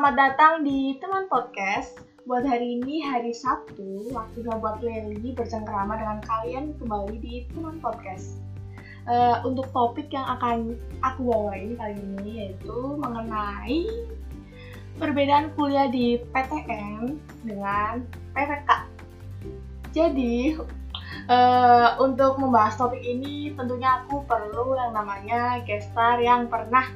Selamat datang di Teman Podcast. Buat hari ini hari Sabtu, waktunya buat Leli bercengkrama dengan kalian kembali di Teman Podcast. Uh, untuk topik yang akan aku bawain kali ini yaitu mengenai perbedaan kuliah di PTN dengan PTK. Jadi uh, untuk membahas topik ini tentunya aku perlu yang namanya gestar yang pernah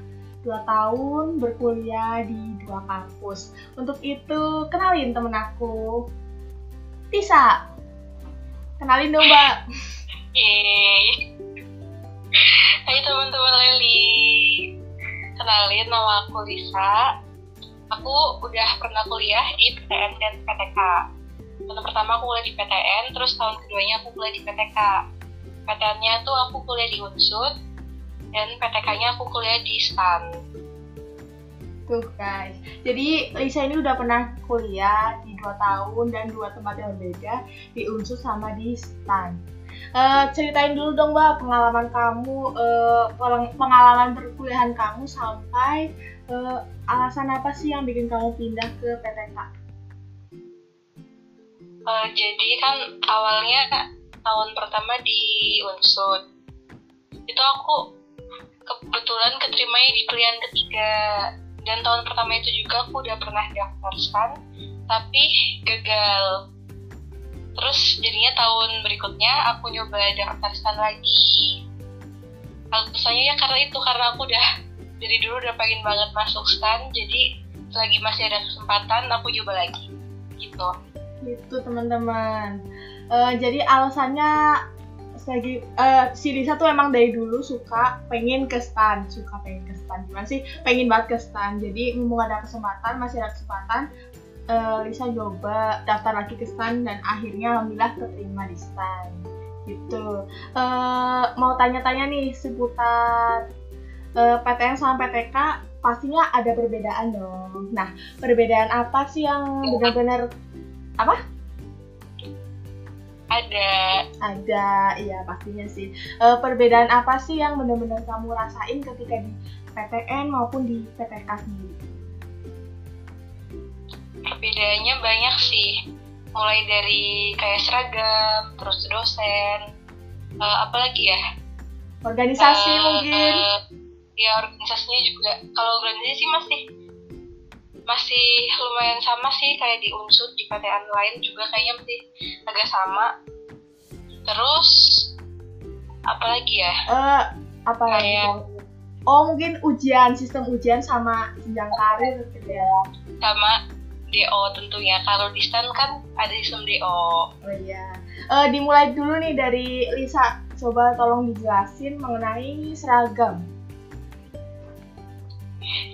dua tahun berkuliah di dua kampus. Untuk itu, kenalin temen aku. Tisa. Kenalin dong, Mbak. Yeay. Hai teman-teman Leli. Kenalin nama aku Lisa. Aku udah pernah kuliah di PTN dan PTK. Tahun pertama aku kuliah di PTN, terus tahun keduanya aku kuliah di PTK. PTN-nya tuh aku kuliah di Unsud, dan PTK-nya aku kuliah di STAN. Tuh guys, jadi Lisa ini udah pernah kuliah di dua tahun dan dua tempat yang berbeda di Unsur sama di STAN. Uh, ceritain dulu dong mbak pengalaman kamu, uh, pengalaman perkuliahan kamu sampai uh, alasan apa sih yang bikin kamu pindah ke PTK? Uh, jadi kan awalnya tahun pertama di Unsur itu aku kebetulan keterimanya di pilihan ketiga. Dan tahun pertama itu juga aku udah pernah daftar STAN. Tapi gagal. Terus jadinya tahun berikutnya aku nyoba daftar STAN lagi. Alasannya ya karena itu karena aku udah dari dulu udah pengen banget masuk STAN. Jadi selagi masih ada kesempatan aku coba lagi. Gitu. Itu teman-teman. Uh, jadi alasannya lagi uh, si Lisa tuh emang dari dulu suka pengen ke stan suka pengen ke stan. Gimana sih pengen banget ke stan. Jadi mumpung ada kesempatan masih ada kesempatan uh, Lisa coba daftar lagi ke stan dan akhirnya alhamdulillah keterima di stan. Gitu. Uh, mau tanya-tanya nih seputar uh, PTN sama PTK pastinya ada perbedaan dong. Nah perbedaan apa sih yang benar-benar apa ada. Ada, iya pastinya sih. E, perbedaan apa sih yang benar-benar kamu rasain ketika di PTN maupun di PTK sendiri? Perbedaannya banyak sih. Mulai dari kayak seragam, terus dosen, e, apalagi ya? Organisasi e, mungkin. ya organisasinya juga. Kalau organisasi masih masih lumayan sama sih kayak di unsur di PTN lain juga kayaknya masih agak sama. Terus apa lagi ya? Uh, apa kayak oh mungkin ujian sistem ujian sama jenjang karir gitu ya. sama DO tentunya. Kalau di STAN kan ada sistem DO oh iya. Uh, dimulai dulu nih dari Lisa. Coba tolong dijelasin mengenai seragam.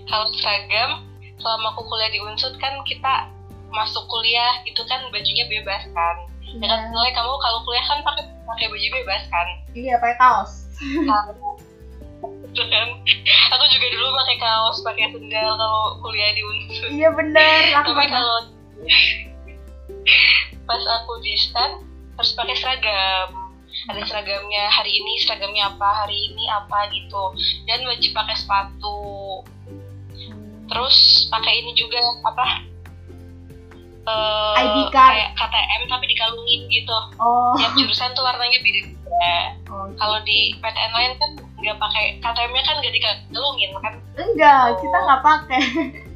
Kalau seragam selama aku kuliah di Unsud kan kita masuk kuliah itu kan bajunya bebas kan. Yeah. dengan nilai kamu kalau kuliah kan pakai pakai baju bebas kan. Iya pakai kaos. Gitu kan. Aku juga dulu pakai kaos pakai sendal kalau kuliah di Unsud iya benar tapi kalau pas aku di stan harus pakai seragam. Ada seragamnya hari ini seragamnya apa? Hari ini apa? gitu. Dan wajib pakai sepatu terus pakai ini juga apa? Uh, ID card. kayak KTM tapi dikalungin gitu. Oh. tiap jurusan tuh warnanya beda beda oh. kalau di PTN lain kan nggak pakai KTM-nya kan nggak dikalungin kan? Enggak oh. kita nggak pakai.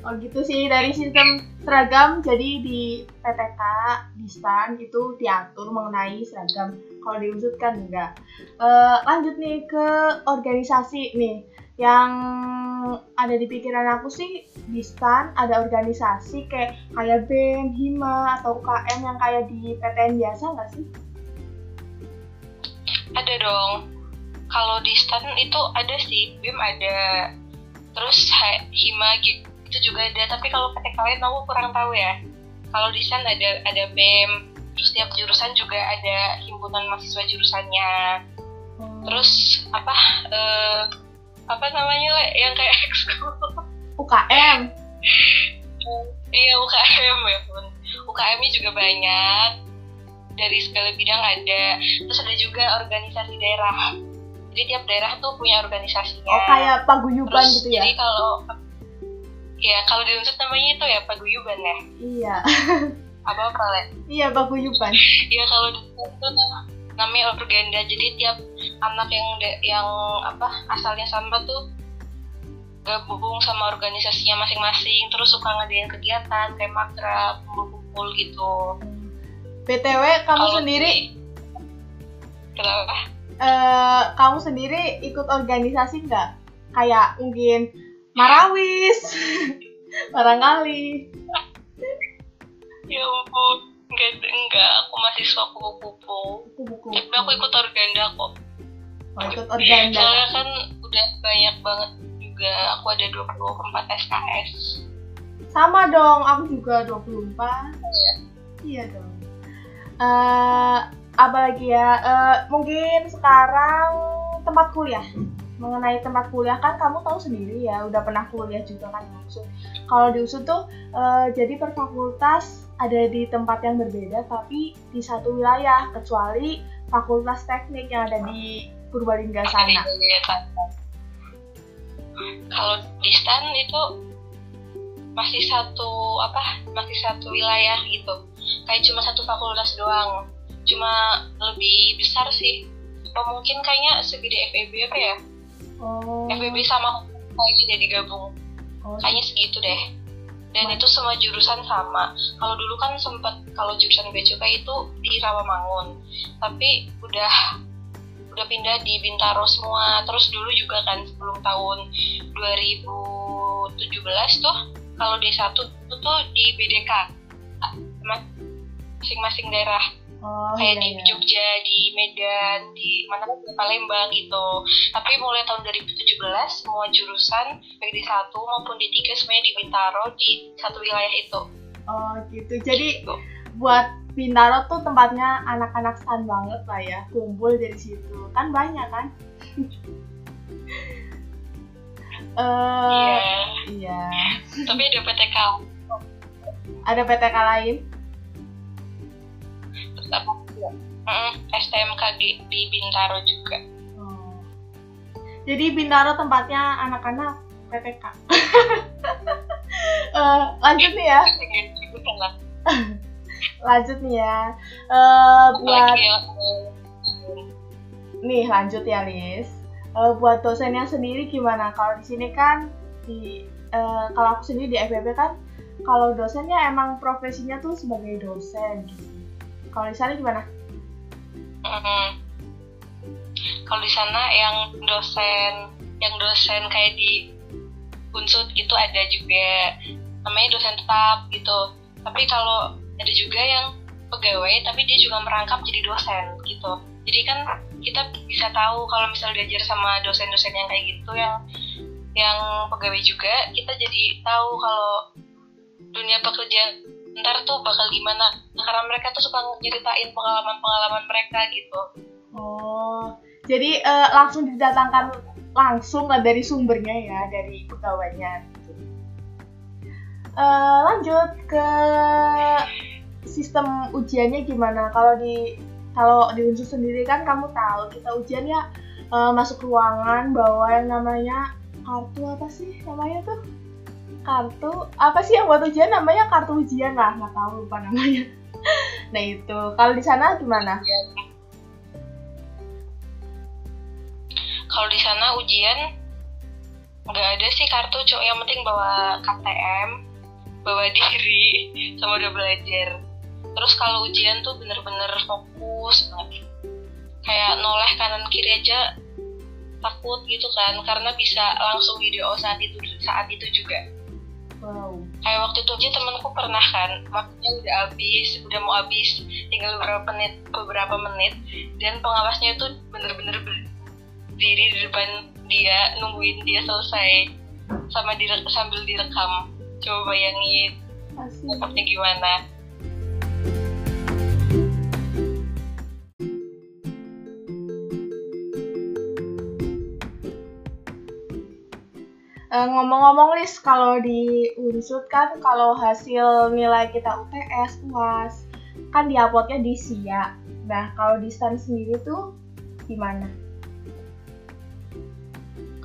Oh gitu sih. Dari sistem seragam jadi di PTK di STAN itu diatur mengenai seragam. Kalau diusut kan enggak uh, lanjut nih ke organisasi nih yang ada di pikiran aku sih di STAN ada organisasi kayak kayak BEM, HIMA, atau UKM yang kayak di PTN biasa nggak sih? Ada dong. Kalau di STAN itu ada sih, BEM ada. Terus HIMA gitu juga ada, tapi kalau PTK lain aku kurang tahu ya. Kalau di STAN ada ada BEM, terus setiap jurusan juga ada himpunan mahasiswa jurusannya. Hmm. Terus apa? Uh, apa namanya le? Yang kayak ekskul UKM iya UKM ya pun UKM-nya juga banyak. Dari segala bidang ada. Terus ada juga organisasi daerah. Jadi tiap daerah tuh punya organisasinya. Oh kayak paguyuban gitu ya? jadi kalau ya kalau di unsur namanya itu ya paguyuban ya? Iya. Apa apa le? Iya paguyuban. Ya kalau di itu namanya organda. Jadi tiap anak yang de- yang apa asalnya sama tuh gabung sama organisasinya masing-masing terus suka ngadain kegiatan kayak makrab kumpul-kumpul gitu. Btw kamu Kalau sendiri? di- kenapa? Eh, kamu sendiri ikut organisasi nggak? Kayak mungkin marawis barangkali ya ampun enggak enggak aku mahasiswa kupu-kupu. Buku-buku tapi aku ikut organda kok. Oh, ikut organda. soalnya kan udah banyak banget juga. Aku ada 24 SKS sama dong aku juga 24 iya dong. Eh apalagi ya? Eh, mungkin sekarang tempat kuliah. Mengenai tempat kuliah kan kamu tahu sendiri ya udah pernah kuliah juga kan di kalau di USUD tuh eh, jadi per fakultas ada di tempat yang berbeda tapi di satu wilayah kecuali fakultas teknik yang ada di Purbalingga sana. Kalau di stan itu masih satu apa masih satu wilayah gitu. Kayak cuma satu fakultas doang. Cuma lebih besar sih. Atau mungkin kayaknya segede FEB apa ya? Oh, FEB sama kayaknya jadi gabung. Oh kayaknya segitu deh dan itu semua jurusan sama. Kalau dulu kan sempat kalau jurusan bea cukai itu di Rawamangun. Tapi udah udah pindah di Bintaro semua. Terus dulu juga kan sebelum tahun 2017 tuh kalau D1 itu tuh di BDK masing-masing daerah oh, kayak iya, di iya. Jogja, di Medan, di mana di Palembang gitu. Tapi mulai tahun 2017 semua jurusan baik di satu maupun di tiga semuanya di Bintaro di satu wilayah itu. Oh gitu. Jadi Gitu. buat Bintaro tuh tempatnya anak-anak stan banget lah ya. Kumpul dari situ. Kan banyak kan? Eh Iya. iya. Tapi ada PTK Ada PTK lain? Terus? Mm, STMK di, di Bintaro juga. Oh. Jadi Bintaro tempatnya anak-anak PTK. Eh, lanjut nih ya. Lanjut nih ya. Eh buat yang nih lanjut ya Lis Eh, buat dosennya sendiri gimana kalau di sini kan di eh, kalau aku sendiri di FBB kan kalau dosennya emang profesinya tuh sebagai dosen gitu kalau di sana gimana Mm. Kalau di sana yang dosen, yang dosen kayak di unsur gitu ada juga namanya dosen tetap gitu. Tapi kalau ada juga yang pegawai tapi dia juga merangkap jadi dosen gitu. Jadi kan kita bisa tahu kalau misalnya belajar sama dosen-dosen yang kayak gitu yang yang pegawai juga kita jadi tahu kalau dunia pekerjaan ntar tuh bakal gimana? Karena mereka tuh suka nyeritain pengalaman-pengalaman mereka gitu. Oh jadi eh, langsung didatangkan langsung lah dari sumbernya ya dari pegawainya. Eh, lanjut ke sistem ujiannya gimana? Kalau di kalau di unsur sendiri kan kamu tahu kita ujian ya eh, masuk ruangan bawa yang namanya kartu apa sih namanya tuh kartu apa sih yang buat ujian? Namanya kartu ujian lah nggak tahu lupa namanya. Nah itu. Kalau di sana gimana? Kalau di sana ujian nggak ada sih kartu cuma yang penting bawa KTM bawa diri sama udah belajar. Terus kalau ujian tuh bener-bener fokus banget. Kayak noleh kanan kiri aja takut gitu kan karena bisa langsung video saat itu saat itu juga wow. Kayak waktu itu aja temanku pernah kan waktunya udah habis udah mau habis tinggal beberapa menit beberapa menit dan pengawasnya itu bener-bener berdiri di depan dia nungguin dia selesai sama dire- sambil direkam. Coba bayangin dapetnya gimana Eh, ngomong-ngomong Lis, kalau di Unsud kan kalau hasil nilai kita UTS, UAS, kan diuploadnya di SIA. Nah, kalau di STAN sendiri tuh gimana?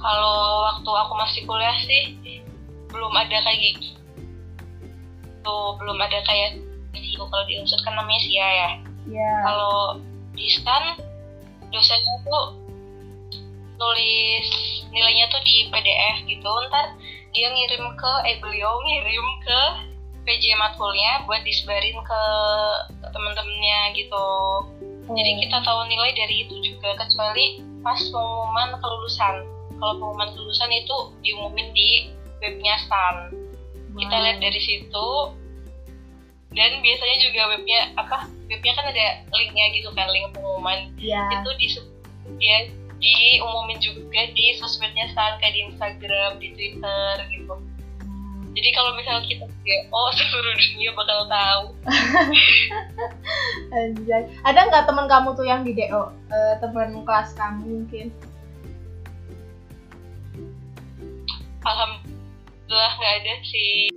kalau waktu aku masih kuliah sih belum ada kayak gitu tuh belum ada kayak gitu kalau di unsur kan namanya sia ya ya kalau di stan dosennya tuh nulis di PDF gitu. Ntar dia ngirim ke eh beliau ngirim ke PJ matkulnya buat disebarin ke temen-temennya gitu. Jadi Oh. kita tahu nilai dari itu juga kecuali pas pengumuman kelulusan. Kalau pengumuman kelulusan itu diumumin di webnya stan. Kita Wow. lihat dari situ dan biasanya juga webnya apa webnya kan ada linknya gitu kan link pengumuman. Ya itu di dia diumumin juga di sosmednya stan kayak di Instagram di Twitter gitu. Jadi kalau misalnya kita GO seluruh dunia bakal tahu. Anjay. ada nggak teman kamu tuh yang di DO Eh, teman kelas kamu mungkin? Alhamdulillah nggak ada sih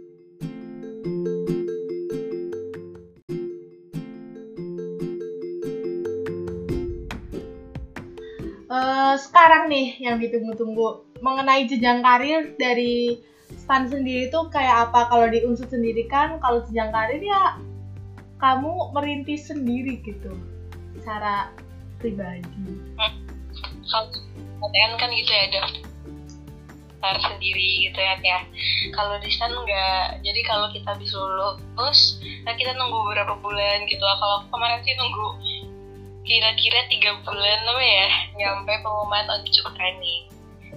Eh, sekarang nih yang ditunggu-tunggu mengenai jenjang karir dari Stan sendiri tuh kayak apa? Kalau di unsur sendiri kan kalau jenjang karir ya kamu merintis sendiri gitu secara pribadi. Kalau PTN kan gitu ya daftar sendiri gitu ya ya. Kalau di stan enggak. Jadi kalau kita bisa lulus nah kita nunggu beberapa bulan gitu. Kalau kemarin sih nunggu kira-kira tiga bulan apa ya nyampe pengumuman on-job training.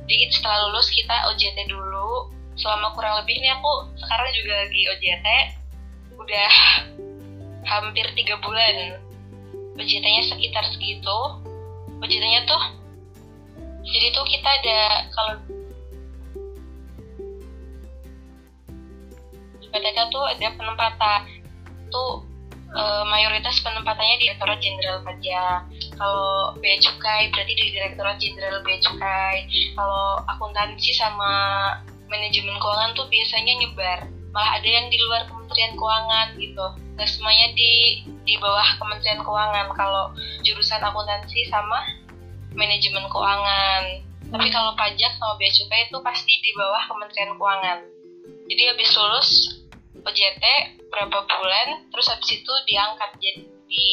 Jadi setelah lulus kita OJT dulu. Selama kurang lebih ini aku sekarang juga lagi OJT udah hampir tiga bulan. OJT-nya sekitar segitu. OJT-nya tuh jadi tuh kita ada kalau PTK tuh ada penempatan. Tuh eh, mayoritas penempatannya di Direktorat Jenderal Pajak. Kalau bea cukai berarti di Direktorat Jenderal Bea Cukai. Kalau akuntansi sama manajemen keuangan tuh biasanya nyebar. Malah ada yang di luar Kementerian Keuangan gitu. Nggak semuanya di di bawah Kementerian Keuangan. Kalau jurusan akuntansi sama manajemen keuangan. Tapi kalau pajak sama bea cukai itu pasti di bawah Kementerian Keuangan. Jadi habis lulus OJT berapa bulan, terus habis itu diangkat jadi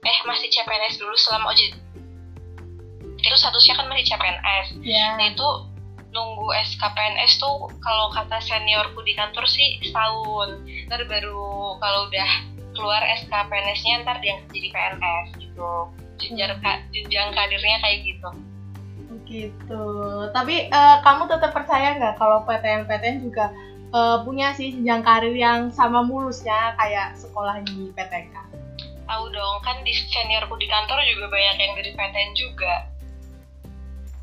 eh masih CPNS dulu selama OJT. Itu statusnya kan masih CPNS. ya Nah itu nunggu SKPNS tuh kalau kata seniorku di kantor sih setahun. Ntar baru kalau udah keluar SKPNS-nya ntar diangkat jadi PNS gitu. Jenjang, ka- jenjang karirnya kayak gitu. gitu tapi eh, kamu tetap percaya nggak kalau PTN PTN juga eh, punya sih jenjang karir yang sama mulusnya kayak sekolah di PTK Tahu dong, kan di seniorku di kantor juga banyak yang dari PTN juga.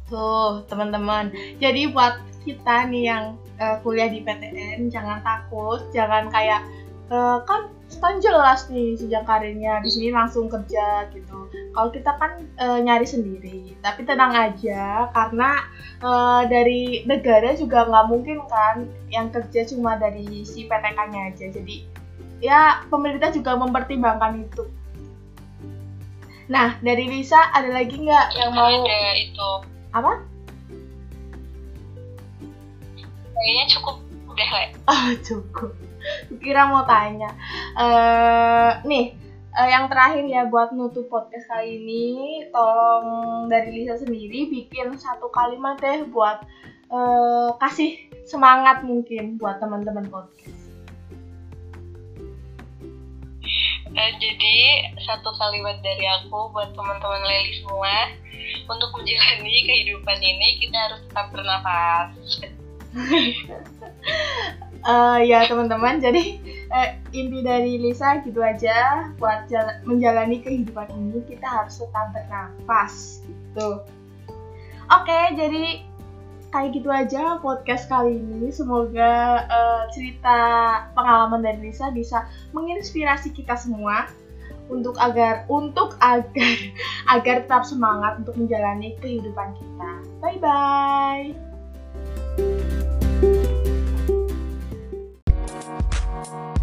Tuh, teman-teman. Jadi buat kita nih yang eh, kuliah di PTN jangan takut, jangan kayak eh, kan kan jelas nih sejak karirnya di sini langsung kerja gitu. Kalau kita kan eh, nyari sendiri, tapi tenang aja karena eh, dari negara juga nggak mungkin kan yang kerja cuma dari si PTK-nya aja. Jadi ya pemerintah juga mempertimbangkan itu. Nah, dari Lisa ada lagi nggak yang mau Ada itu. apa? Kayaknya cukup udah lah. Ah, cukup. Kira mau tanya. eh nih, eh, yang terakhir ya buat nutup podcast kali ini, tolong dari Lisa sendiri bikin satu kalimat deh buat eh, kasih semangat mungkin buat teman-teman podcast. Eh, jadi satu kalimat dari aku buat teman-teman Leli semua untuk menjalani kehidupan ini kita harus tetap bernafas. Eh, ya teman-teman, jadi eh, inti dari Lisa gitu aja buat jala- menjalani kehidupan ini kita harus tetap bernafas gitu. Oke, jadi kayak gitu aja podcast kali ini. Semoga eh, cerita pengalaman dari Lisa bisa menginspirasi kita semua untuk agar untuk agar agar tetap semangat untuk menjalani kehidupan kita. Bye bye. We'll